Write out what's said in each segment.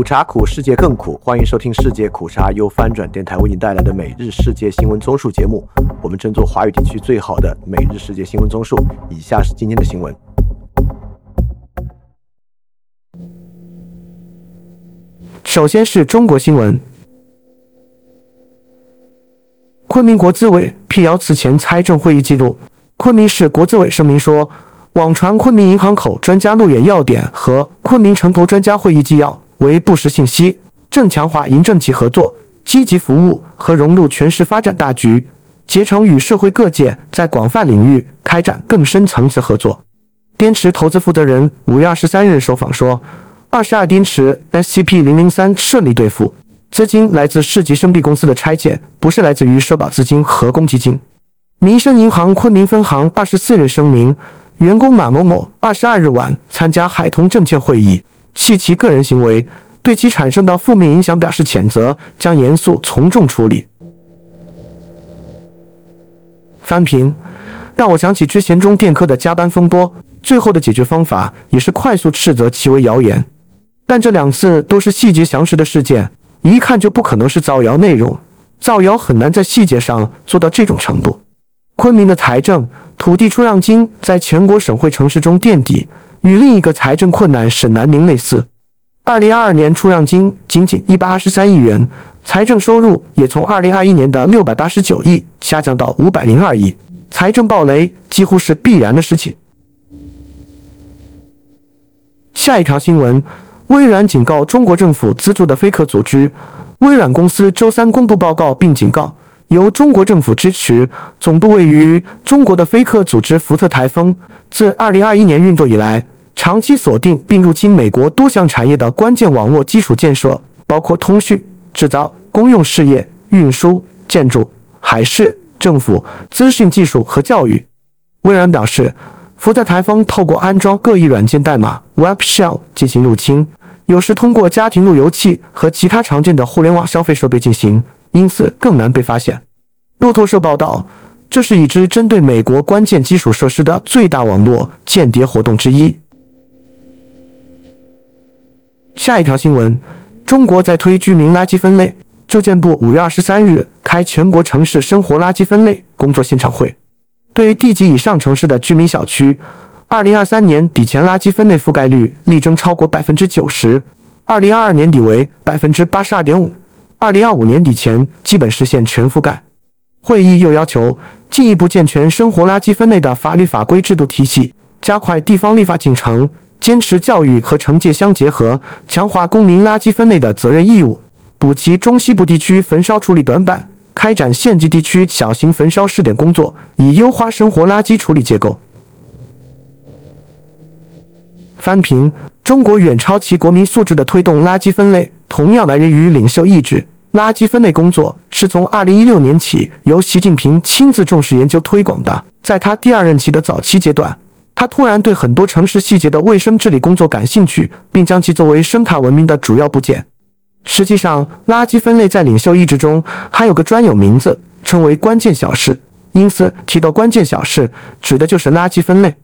苦茶苦，世界更苦。欢迎收听世界苦茶由翻转电台为您带来的每日世界新闻综述节目。我们争做华语地区最好的每日世界新闻综述。以下是今天的新闻。首先是中国新闻。昆明国资委辟谣此前财政会议记录。昆明市国资委声明说，网传昆明银行口专家路演要点和昆明城投专家会议纪要为不实信息，正强化银政企合作，积极服务和融入全市发展大局，竭诚与社会各界在广泛领域开展更深层次合作。滇池投资负责人五月二十三日受访说，二十二滇池 SCP 零零三顺利兑付。资金来自市级生币公司的拆借，不是来自于社保资金和公积金。民生银行昆明分行二十四日声明，员工马某某二十二日晚参加海通证券会议，弃其个人行为，对其产生的负面影响表示谴责，将严肃从重处理。翻评，让我想起之前中电科的加班风波，最后的解决方法也是快速斥责其为谣言，但这两次都是细节详实的事件。一看就不可能是造谣内容，造谣很难在细节上做到这种程度。昆明的财政土地出让金在全国省会城市中垫底，与另一个财政困难省南宁类似。二零二二年出让金仅仅一百二十三亿元，财政收入也从二零二一年的六百八十九亿下降到五百零二亿，财政暴雷几乎是必然的事情。下一条新闻。微软警告中国政府资助的非客组织。微软公司周三公布报告，并警告由中国政府支持、总部位于中国的非客组织福特台风，自2021年运作以来，长期锁定并入侵美国多项产业的关键网络基础建设，包括通讯、制造、公用事业、运输、建筑、海事、政府、资讯技术和教育。微软表示，福特台风透过安装各异软件代码 （Web Shell） 进行入侵。有时通过家庭路由器和其他常见的互联网消费设备进行，因此更难被发现。路透社报道，这是一支针对美国关键基础设施的最大网络间谍活动之一。下一条新闻：中国在推居民垃圾分类。住建部五月二十三日开全国城市生活垃圾分类工作现场会，对于地级以上城市的居民小区。二零二三年底前，垃圾分类覆盖率力争超过百分之九十，二零二二年底为百分之八十二点五，二零二五年底前基本实现全覆盖。会议又要求进一步健全生活垃圾分类的法律法规制度体系，加快地方立法进程，坚持教育和惩戒相结合，强化公民垃圾分类的责任义务，补齐中西部地区焚烧处理短板，开展县级地区小型焚烧试点工作，以优化生活垃圾处理结构。翻评：中国远超其国民素质的推动垃圾分类，同样来源于领袖意志。垃圾分类工作是从2016年起由习近平亲自重视研究推广的。在他第二任期的早期阶段，他突然对很多城市细节的卫生治理工作感兴趣，并将其作为生态文明的主要部件。实际上，垃圾分类在领袖意志中还有个专有名字，称为“关键小事”。因此，提到“关键小事”，指的就是垃圾分类。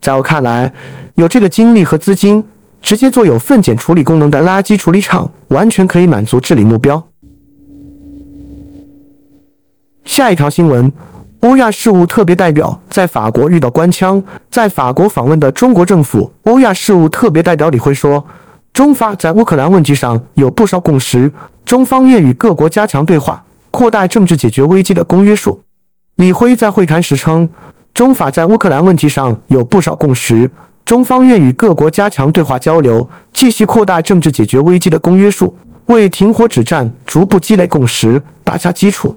在我看来，有这个精力和资金，直接做有粪碱处理功能的垃圾处理厂，完全可以满足治理目标。下一条新闻：欧亚事务特别代表在法国遇到官腔。在法国访问的中国政府欧亚事务特别代表李辉说，中法在乌克兰问题上有不少共识，中方愿与各国加强对话，扩大政治解决危机的公约数。李辉在会谈时称。中法在乌克兰问题上有不少共识，中方愿与各国加强对话交流，继续扩大政治解决危机的公约数，为停火止战逐步积累共识打下基础。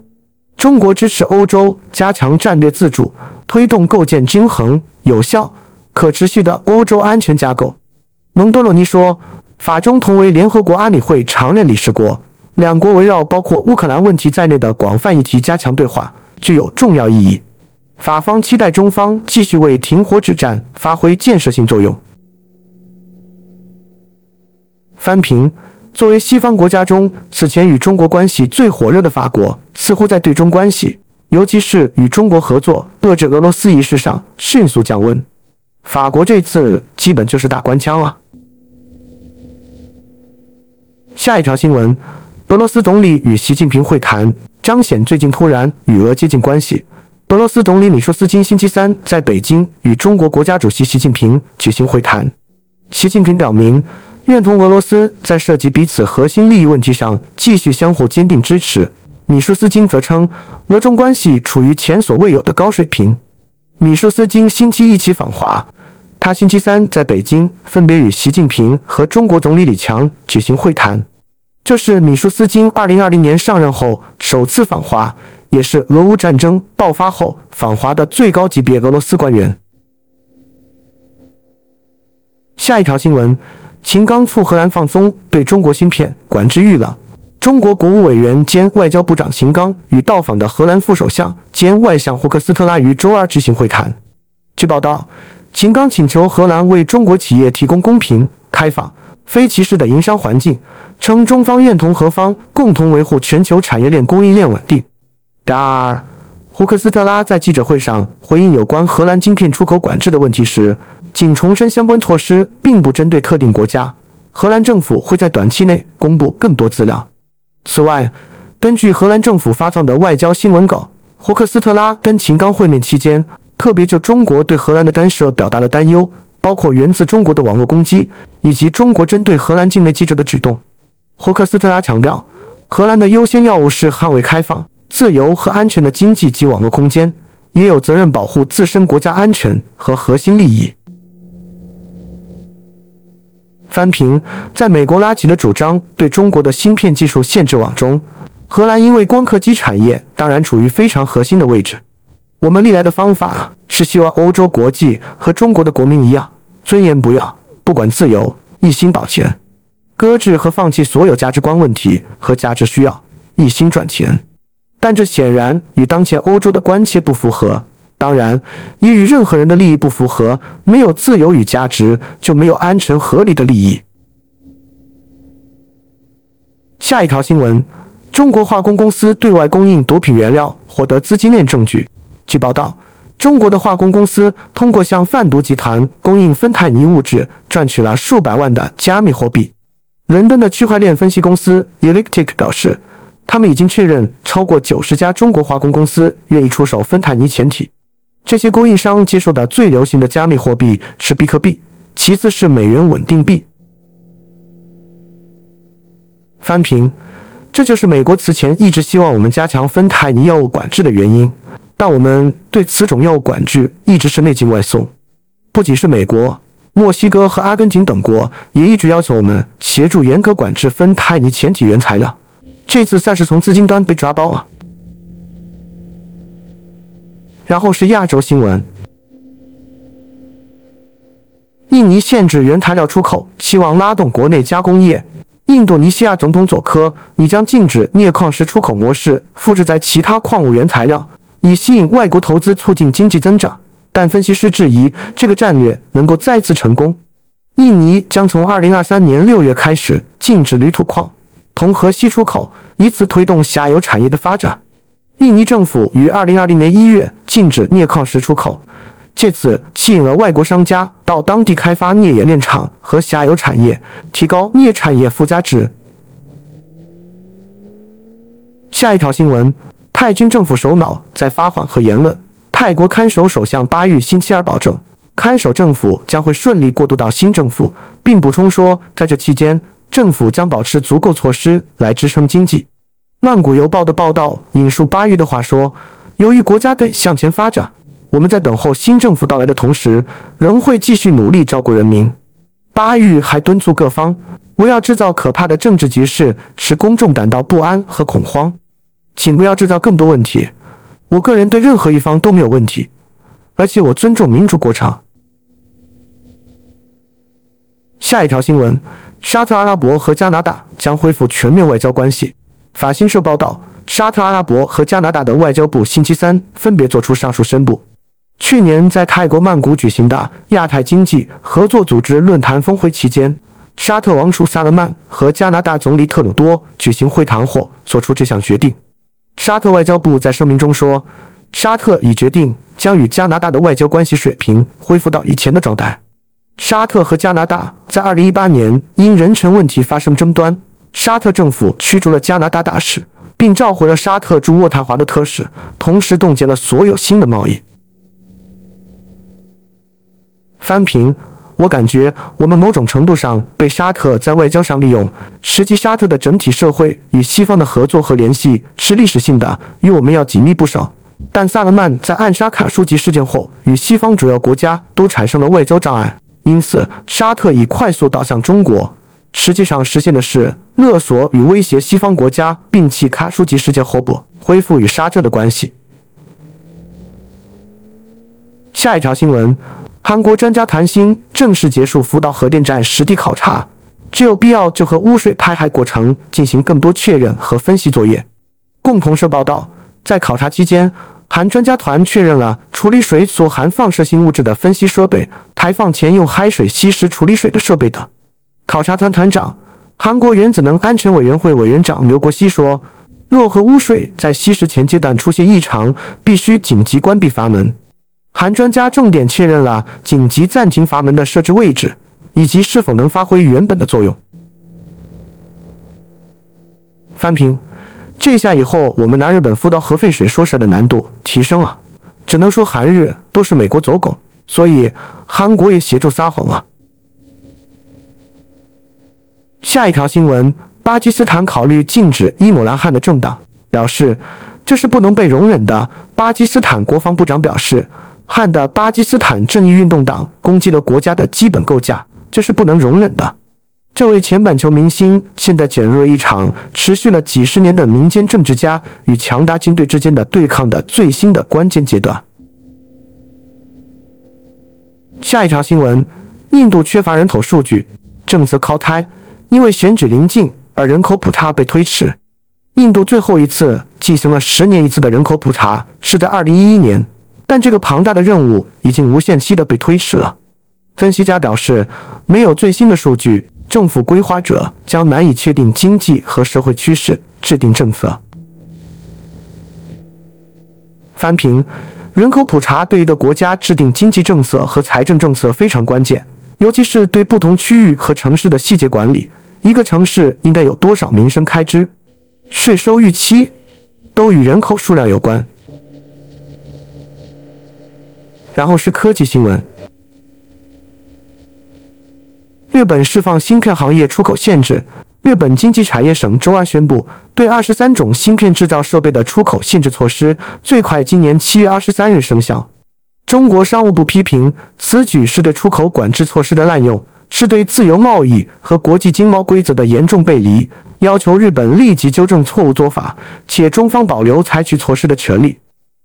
中国支持欧洲加强战略自主，推动构建均衡、有效、可持续的欧洲安全架构。蒙多洛尼说，法中同为联合国安理会常任理事国，两国围绕包括乌克兰问题在内的广泛议题加强对话，具有重要意义。法方期待中方继续为停火止战发挥建设性作用。翻评：作为西方国家中此前与中国关系最火热的法国，似乎在对中关系，尤其是与中国合作遏制俄罗斯一事上迅速降温。法国这次基本就是打官腔了。下一条新闻：俄罗斯总理与习近平会谈，彰显最近突然与俄接近关系。俄罗斯总理米舒斯金星期三在北京与中国国家主席习近平举行会谈。习近平表明，愿同俄罗斯在涉及彼此核心利益问题上继续相互坚定支持。米舒斯金则称，俄中关系处于前所未有的高水平。米舒斯金星期一起访华，他星期三在北京分别与习近平和中国总理李强举行会谈。这是米舒斯金2020年上任后首次访华。也是俄乌战争爆发后访华的最高级别俄罗斯官员。下一条新闻：秦刚促荷兰放松对中国芯片管制预了。中国国务委员兼外交部长秦刚与到访的荷兰副首相兼外相胡克斯特拉于周二举行会谈。据报道，秦刚请求荷兰为中国企业提供公平、开放、非歧视的营商环境，称中方愿同荷方共同维护全球产业链供应链稳定。然而，胡克斯特拉在记者会上回应有关荷兰晶片出口管制的问题时，仅重申相关措施并不针对特定国家。荷兰政府会在短期内公布更多资料。此外，根据荷兰政府发放的外交新闻稿，胡克斯特拉跟秦刚会面期间，特别就中国对荷兰的干涉表达了担忧，包括源自中国的网络攻击以及中国针对荷兰境内记者的举动。胡克斯特拉强调，荷兰的优先要务是捍卫开放。自由和安全的经济及网络空间，也有责任保护自身国家安全和核心利益。翻平在美国拉起的主张对中国的芯片技术限制网中，荷兰因为光刻机产业当然处于非常核心的位置。我们历来的方法是希望欧洲国际和中国的国民一样，尊严不要，不管自由，一心保钱，搁置和放弃所有价值观问题和价值需要，一心赚钱。但这显然与当前欧洲的关切不符合，当然你与任何人的利益不符合。没有自由与价值，就没有安全合理的利益。下一条新闻：中国化工公司对外供应毒品原料获得资金链证据。据报道，中国的化工公司通过向贩毒集团供应芬太尼物质，赚取了数百万的加密货币。伦敦的区块链分析公司 Elliptic 表示。他们已经确认，超过九十家中国化工公司愿意出手芬太尼前体。这些供应商接受的最流行的加密货币是比特币，其次是美元稳定币。翻平，这就是美国此前一直希望我们加强芬太尼药物管制的原因。但我们对此种药物管制一直是内紧外松。不仅是美国、墨西哥和阿根廷等国，也一直要求我们协助严格管制芬太尼前体原材料。这次算是从资金端被抓包啊。然后是亚洲新闻：印尼限制原材料出口，希望拉动国内加工业。印度尼西亚总统佐科拟将禁止镍矿石出口模式复制在其他矿物原材料，以吸引外国投资，促进经济增长。但分析师质疑这个战略能够再次成功。印尼将从二零二三年六月开始禁止铝土矿。铜和锡出口，以此推动下游产业的发展。印尼政府于二零二零年一月禁止镍矿石出口，借此吸引了外国商家到当地开发镍冶炼厂和下游产业，提高镍产业附加值。下一条新闻：泰军政府首脑在发缓和言论。泰国看守首相巴育星期二保证，看守政府将会顺利过渡到新政府，并补充说，在这期间。政府将保持足够措施来支撑经济。曼谷邮报的报道引述巴育的话说：“由于国家队向前发展，我们在等候新政府到来的同时，仍会继续努力照顾人民。”巴育还敦促各方不要制造可怕的政治局势，使公众感到不安和恐慌。请不要制造更多问题。我个人对任何一方都没有问题，而且我尊重民主过程。下一条新闻。沙特阿拉伯和加拿大将恢复全面外交关系。法新社报道，沙特阿拉伯和加拿大的外交部星期三分别作出上述宣布。去年在泰国曼谷举行的亚太经济合作组织论坛峰会期间，沙特王储萨勒曼和加拿大总理特鲁多举行会谈后做出这项决定。沙特外交部在声明中说，沙特已决定将与加拿大的外交关系水平恢复到以前的状态。沙特和加拿大在2018年因人权问题发生争端，沙特政府驱逐了加拿大大使，并召回了沙特驻渥太华的特使，同时冻结了所有新的贸易。翻平，我感觉我们某种程度上被沙特在外交上利用。实际，沙特的整体社会与西方的合作和联系是历史性的，与我们要紧密不少。但萨勒曼在暗杀卡舒吉事件后，与西方主要国家都产生了外交障碍，因此沙特已快速倒向中国。实际上实现的是勒索与威胁西方国家摒弃卡舒吉事件后不恢复与沙特的关系。下一条新闻。韩国专家谈心正式结束福岛核电站实地考察，只有必要就和污水排海过程进行更多确认和分析作业。共同社报道，在考察期间，韩专家团确认了处理水所含放射性物质的分析设备、排放前用海水稀释处理水的设备等。考察团团长、韩国原子能安全委员会委员长刘国熙说：“若核污水在稀释前阶段出现异常，必须紧急关闭阀门。”韩专家重点确认了紧急暂停阀门的设置位置，以及是否能发挥原本的作用。翻平，这下以后我们拿日本福岛核废水说事的难度提升了。只能说韩日都是美国走狗，所以韩国也协助撒谎了。下一条新闻：巴基斯坦考虑禁止伊姆兰汗的政党，表示这是不能被容忍的。巴基斯坦国防部长表示。汉的巴基斯坦正义运动党攻击了国家的基本构架，这是不能容忍的。这位前板球明星现在卷入了一场持续了几十年的民间政治家与强大军队之间的对抗的最新的关键阶段。下一条新闻：印度缺乏人口数据，政策靠胎，因为选举临近而人口普查被推迟。印度最后一次进行了十年一次的人口普查是在二零一一年。但这个庞大的任务已经无限期的被推迟了。分析家表示，没有最新的数据，政府规划者将难以确定经济和社会趋势，制定政策。翻平，人口普查对一个国家制定经济政策和财政政策非常关键，尤其是对不同区域和城市的细节管理。一个城市应该有多少民生开支、税收预期，都与人口数量有关。然后是科技新闻。日本释放芯片行业出口限制。日本经济产业省周二宣布，对二十三种芯片制造设备的出口限制措施，最快今年七月二十三日生效。中国商务部批评此举是对出口管制措施的滥用，是对自由贸易和国际经贸规则的严重背离，要求日本立即纠正错误做法，且中方保留采取措施的权利。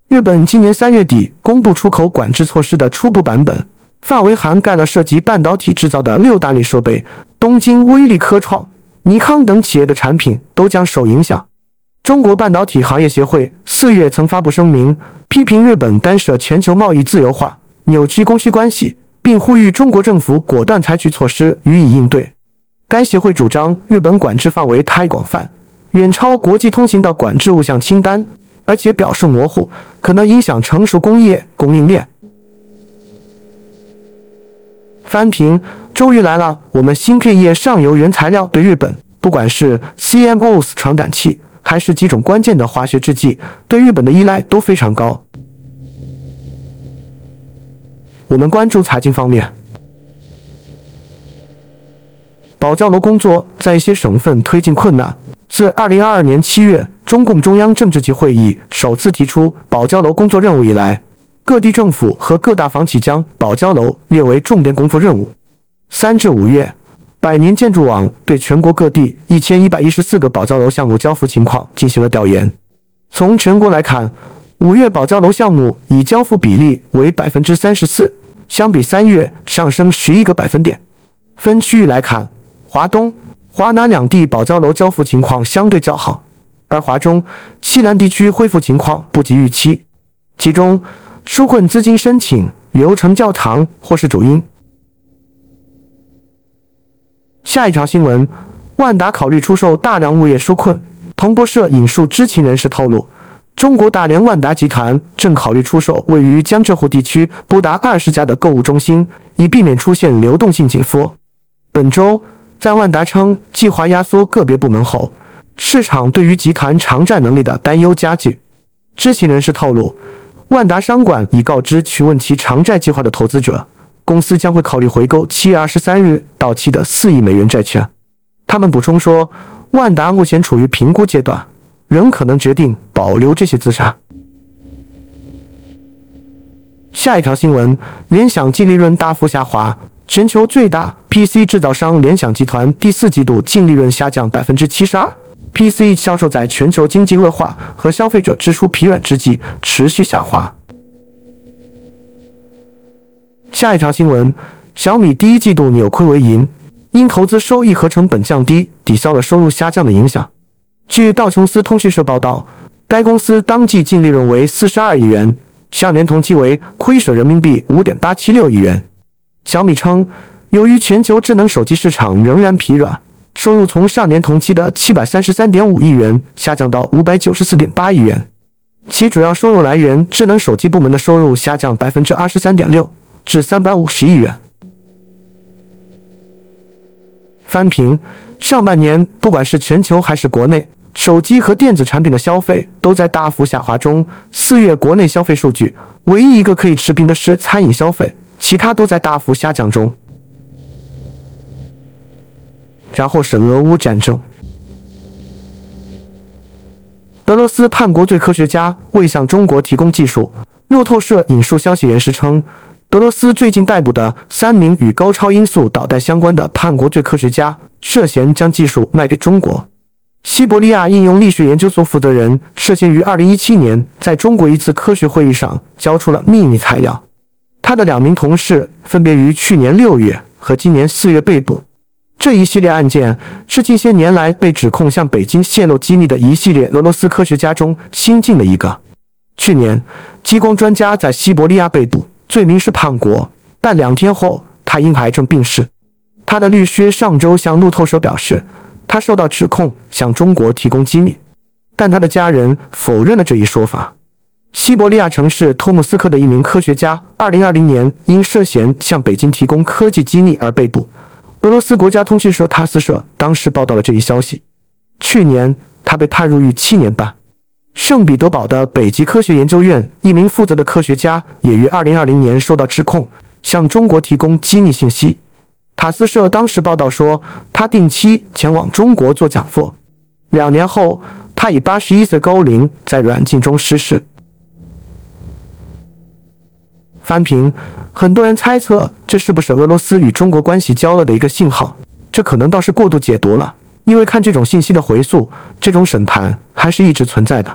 日本今年三月底公布出口管制措施的初步版本，范围涵盖了涉及半导体制造的六大类设备，东京威力科创、尼康等企业的产品都将受影响。中国半导体行业协会四月曾发布声明，批评日本干涉全球贸易自由化，扭曲供需关系，并呼吁中国政府果断采取措施予以应对。该协会主张，日本管制范围太广泛，远超国际通行的管制物项清单。而且表示模糊，可能影响成熟工业供应链。翻平，终于来了！我们芯片业上游原材料对日本，不管是 CMOS 传感器，还是几种关键的化学制剂，对日本的依赖都非常高。我们关注财经方面，保教楼工作在一些省份推进困难。自二零二二年七月。中共中央政治局会议首次提出保交楼工作任务以来，各地政府和各大房企将保交楼列为重点工作任务。三至五月，百年建筑网对全国各地一千一百一十四个保交楼项目交付情况进行了调研。从全国来看，五月保交楼项目已交付比例为百分之三十四，相比三月上升十一个百分点。分区域来看，华东、华南两地保交楼交付情况相对较好。而华中、西南地区恢复情况不及预期，其中纾困资金申请流程较长或是主因。下一条新闻：万达考虑出售大量物业纾困。彭博社引述知情人士透露，中国大连万达集团正考虑出售位于江浙沪地区不达二十家的购物中心，以避免出现流动性紧缩。本周。在万达称计划压缩个别部门后，市场对于集团偿债能力的担忧加剧。知情人士透露，万达商管已告知询问其偿债计划的投资者，公司将会考虑回购七月二十三日到期的四亿美元债券。他们补充说，万达目前处于评估阶段，仍可能决定保留这些资产。下一条新闻：联想净利润大幅下滑。全球最大 PC 制造商联想集团第四季度净利润下降百分之七十二。PC 销售在全球经济恶化和消费者支出疲软之际持续下滑。下一条新闻：小米第一季度扭亏为盈，因投资收益和成本降低抵消了收入下降的影响。据道琼斯通讯社报道，该公司当季净利润为四十二亿元，上年同期为亏损人民币五点八七六亿元。小米称，由于全球智能手机市场仍然疲软，收入从上年同期的七百三十三点五亿元下降到五百九十四点八亿元。其主要收入来源智能手机部门的收入下降百分之二十三点六，至三百五十亿元。翻评：上半年，不管是全球还是国内，手机和电子产品的消费都在大幅下滑中。四月国内消费数据，唯一一个可以持平的是餐饮消费。其他都在大幅下降中。然后是俄乌战争。俄罗斯叛国罪科学家未向中国提供技术。路透社引述消息人士称，俄罗斯最近逮捕的三名与高超音速导弹相关的叛国罪科学家，涉嫌将技术卖给中国。西伯利亚应用力学研究所负责人涉嫌于2017年在中国一次科学会议上交出了秘密材料。他的两名同事分别于去年六月和今年四月被捕。这一系列案件是近些年来被指控向北京泄露机密的一系列俄罗斯科学家中新进的一个。去年，激光专家在西伯利亚被捕，罪名是叛国，但两天后他因癌症病逝。他的律师上周向路透社表示，他受到指控向中国提供机密，但他的家人否认了这一说法。西伯利亚城市托木斯克的一名科学家，二零二零年因涉嫌向北京提供科技机密而被捕。俄罗斯国家通讯社塔斯社当时报道了这一消息。去年，他被判入狱七年半。圣彼得堡的北极科学研究院一名负责的科学家也于二零二零年受到指控，向中国提供机密信息。塔斯社当时报道说，他定期前往中国做讲座。两年后，他以八十一岁高龄在软禁中逝世。翻评，很多人猜测这是不是俄罗斯与中国关系交恶的一个信号？这可能倒是过度解读了，因为看这种信息的回溯，这种审判还是一直存在的。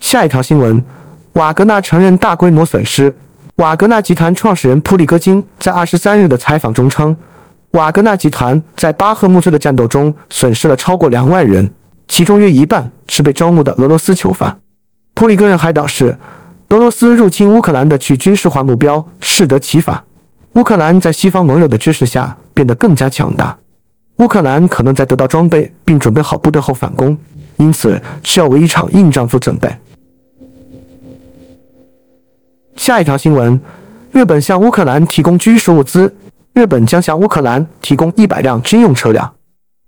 下一条新闻，瓦格纳承认大规模损失。瓦格纳集团创始人普里戈金在二十三日的采访中称，瓦格纳集团在巴赫穆特的战斗中损失了超过两万人，其中约一半是被招募的俄罗斯囚犯。普里戈人还表示。俄罗斯入侵乌克兰的去军事化目标适得其反。乌克兰在西方盟友的支持下变得更加强大。乌克兰可能在得到装备并准备好部队后反攻，因此需要为一场硬仗做准备。下一条新闻：日本向乌克兰提供军事物资。日本将向乌克兰提供一百辆军用车辆。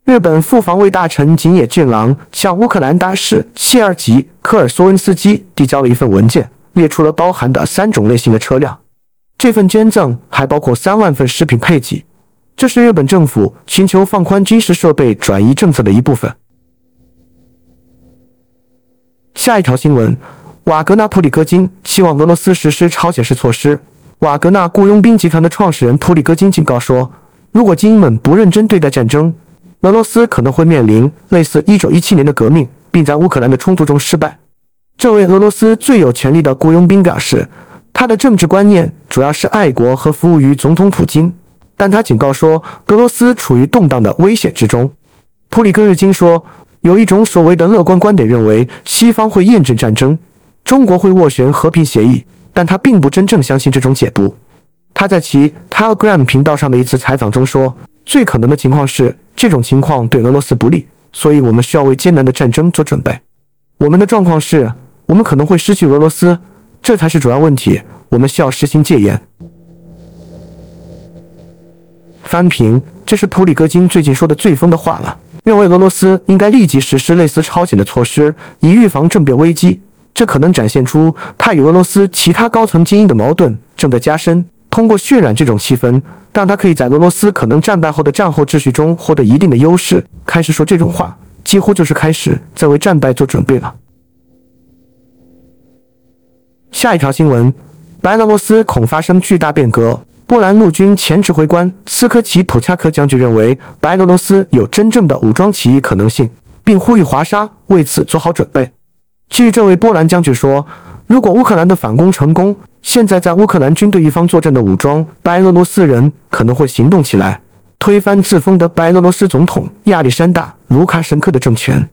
日本副防卫大臣井野俊郎向乌克兰大使谢尔吉·科尔索恩斯基递交了一份文件。列出了包含的三种类型的车辆，这份捐赠还包括三万份食品配给，这是日本政府寻求放宽军事设备转移政策的一部分。下一条新闻：瓦格纳普里戈金希望俄罗斯实施朝鲜式措施。瓦格纳雇佣兵集团的创始人普里戈金警告说，如果精英们不认真对待战争，俄罗斯可能会面临类似1917年的革命，并在乌克兰的冲突中失败。这位俄罗斯最有权力的雇佣兵表示，他的政治观念主要是爱国和服务于总统普京，但他警告说，俄罗斯处于动荡的危险之中。普里戈日金说，有一种所谓的乐观观点认为西方会验证战争，中国会斡旋和平协议，但他并不真正相信这种解读。他在其 Telegram 频道上的一次采访中说，最可能的情况是这种情况对俄罗斯不利，所以我们需要为艰难的战争做准备。我们的状况是。我们可能会失去俄罗斯，这才是主要问题。我们需要实行戒严。翻评，这是普里戈金最近说的最疯的话了，认为俄罗斯应该立即实施类似朝鲜的措施，以预防政变危机。这可能展现出他与俄罗斯其他高层精英的矛盾正在加深。通过渲染这种气氛，让他可以在俄罗斯可能战败后的战后秩序中获得一定的优势。开始说这种话，几乎就是开始在为战败做准备了。下一条新闻：白俄罗斯恐发生巨大变革。波兰陆军前指挥官斯科奇普恰克将军认为，白俄罗斯有真正的武装起义可能性，并呼吁华沙为此做好准备。据这位波兰将军说，如果乌克兰的反攻成功，现在在乌克兰军队一方作战的武装白俄罗斯人可能会行动起来，推翻自封的白俄罗斯总统亚历山大·卢卡申科的政权。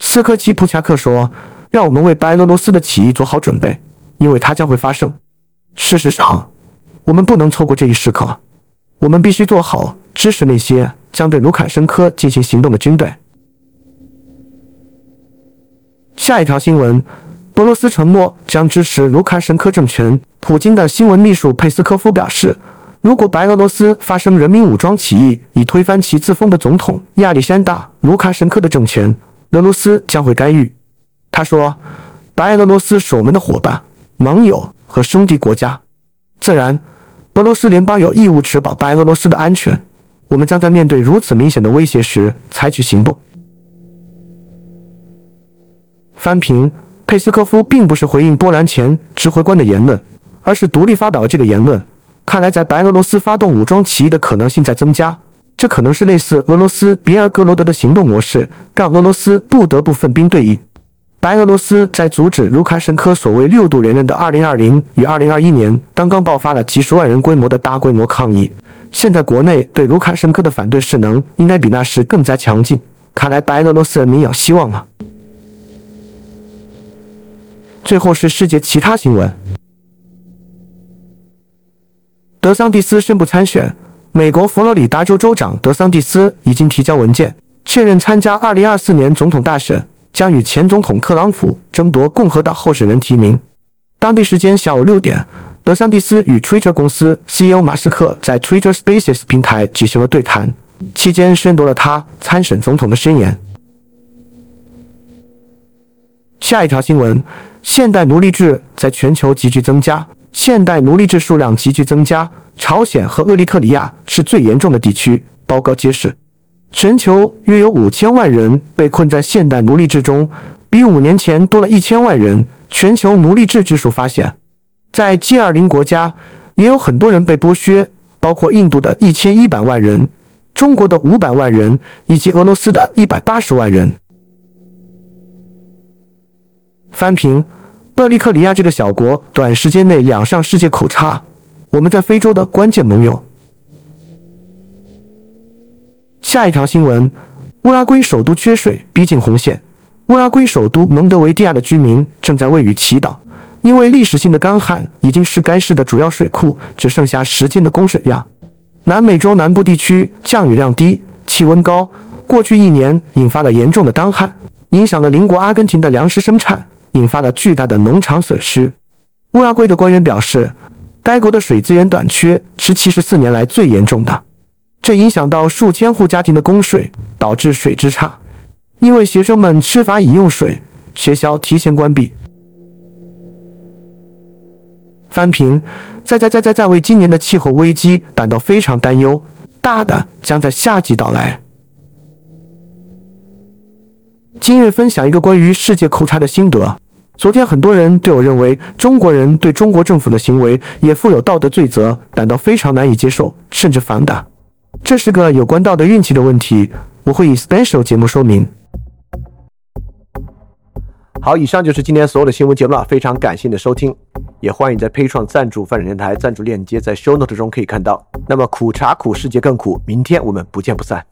斯科奇普恰克说：“让我们为白俄罗斯的起义做好准备，因为它将会发生。事实上。”我们不能错过这一时刻，我们必须做好支持那些将对卢卡申科进行行动的军队。下一条新闻：俄罗斯承诺将支持卢卡申科政权。普京的新闻秘书佩斯科夫表示，如果白俄罗斯发生人民武装起义，以推翻其自封的总统亚历山大·卢卡申科的政权，俄罗斯将会干预。他说：“白俄罗斯是我们的伙伴、盟友和兄弟国家，自然。”俄罗斯联邦有义务确保白俄罗斯的安全。我们将在面对如此明显的威胁时采取行动。翻评：佩斯科夫并不是回应波兰前指挥官的言论，而是独立发表了这个言论。看来，在白俄罗斯发动武装起义的可能性在增加，这可能是类似俄罗斯别尔哥罗德的行动模式，让俄罗斯不得不分兵对应。白俄罗斯在阻止卢卡申科所谓六度连任的2020与2021年，刚刚爆发了几十万人规模的大规模抗议。现在国内对卢卡申科的反对势能应该比那时更加强劲。看来白俄罗斯人民有希望了。最后是世界其他新闻：德桑蒂斯宣布参选，美国佛罗里达州州长德桑蒂斯已经提交文件，确认参加2024年总统大选。将与前总统特朗普争夺共和党候选人提名。当地时间下午六点，德桑蒂斯与 Twitter 公司 CEO 马斯克在 Twitter Spaces 平台举行了对谈，期间宣读了他参选总统的宣言。下一条新闻：现代奴隶制在全球急剧增加，现代奴隶制数量急剧增加，朝鲜和厄立特里亚是最严重的地区。报告揭示。全球约有五千万人被困在现代奴隶制中，比五年前多了一千万人。全球奴隶制指数发现，在 G20 国家也有很多人被剥削，包括印度的一千一百万人、中国的五百万人以及俄罗斯的一百八十万人。翻平：厄立克里亚这个小国短时间内养上世界口差，我们在非洲的关键盟友。下一条新闻：乌拉圭首都缺水，逼近红线。乌拉圭首都蒙德维蒂亚的居民正在为雨祈祷，因为历史性的干旱已经使该市的主要水库只剩下时间的供水量。南美洲南部地区降雨量低，气温高，过去一年引发了严重的干旱，影响了邻国阿根廷的粮食生产，引发了巨大的农场损失。乌拉圭的官员表示，该国的水资源短缺是七十四年来最严重的。这影响到数千户家庭的供水，导致水质差。因为学生们缺乏饮用水，学校提前关闭。翻平，在在在在在为今年的气候危机感到非常担忧，大的将在夏季到来。今日分享一个关于世界口差的心得。昨天很多人对我认为中国人对中国政府的行为也负有道德罪责感到非常难以接受，甚至反感。这是个有关道德运气的问题，我会以 special 节目说明。好，以上就是今天所有的新闻节目了，非常感谢你的收听，也欢迎在 Patreon 赞助范展电台，赞助链接在 Show Note 中可以看到。那么苦茶苦，世界更苦，明天我们不见不散。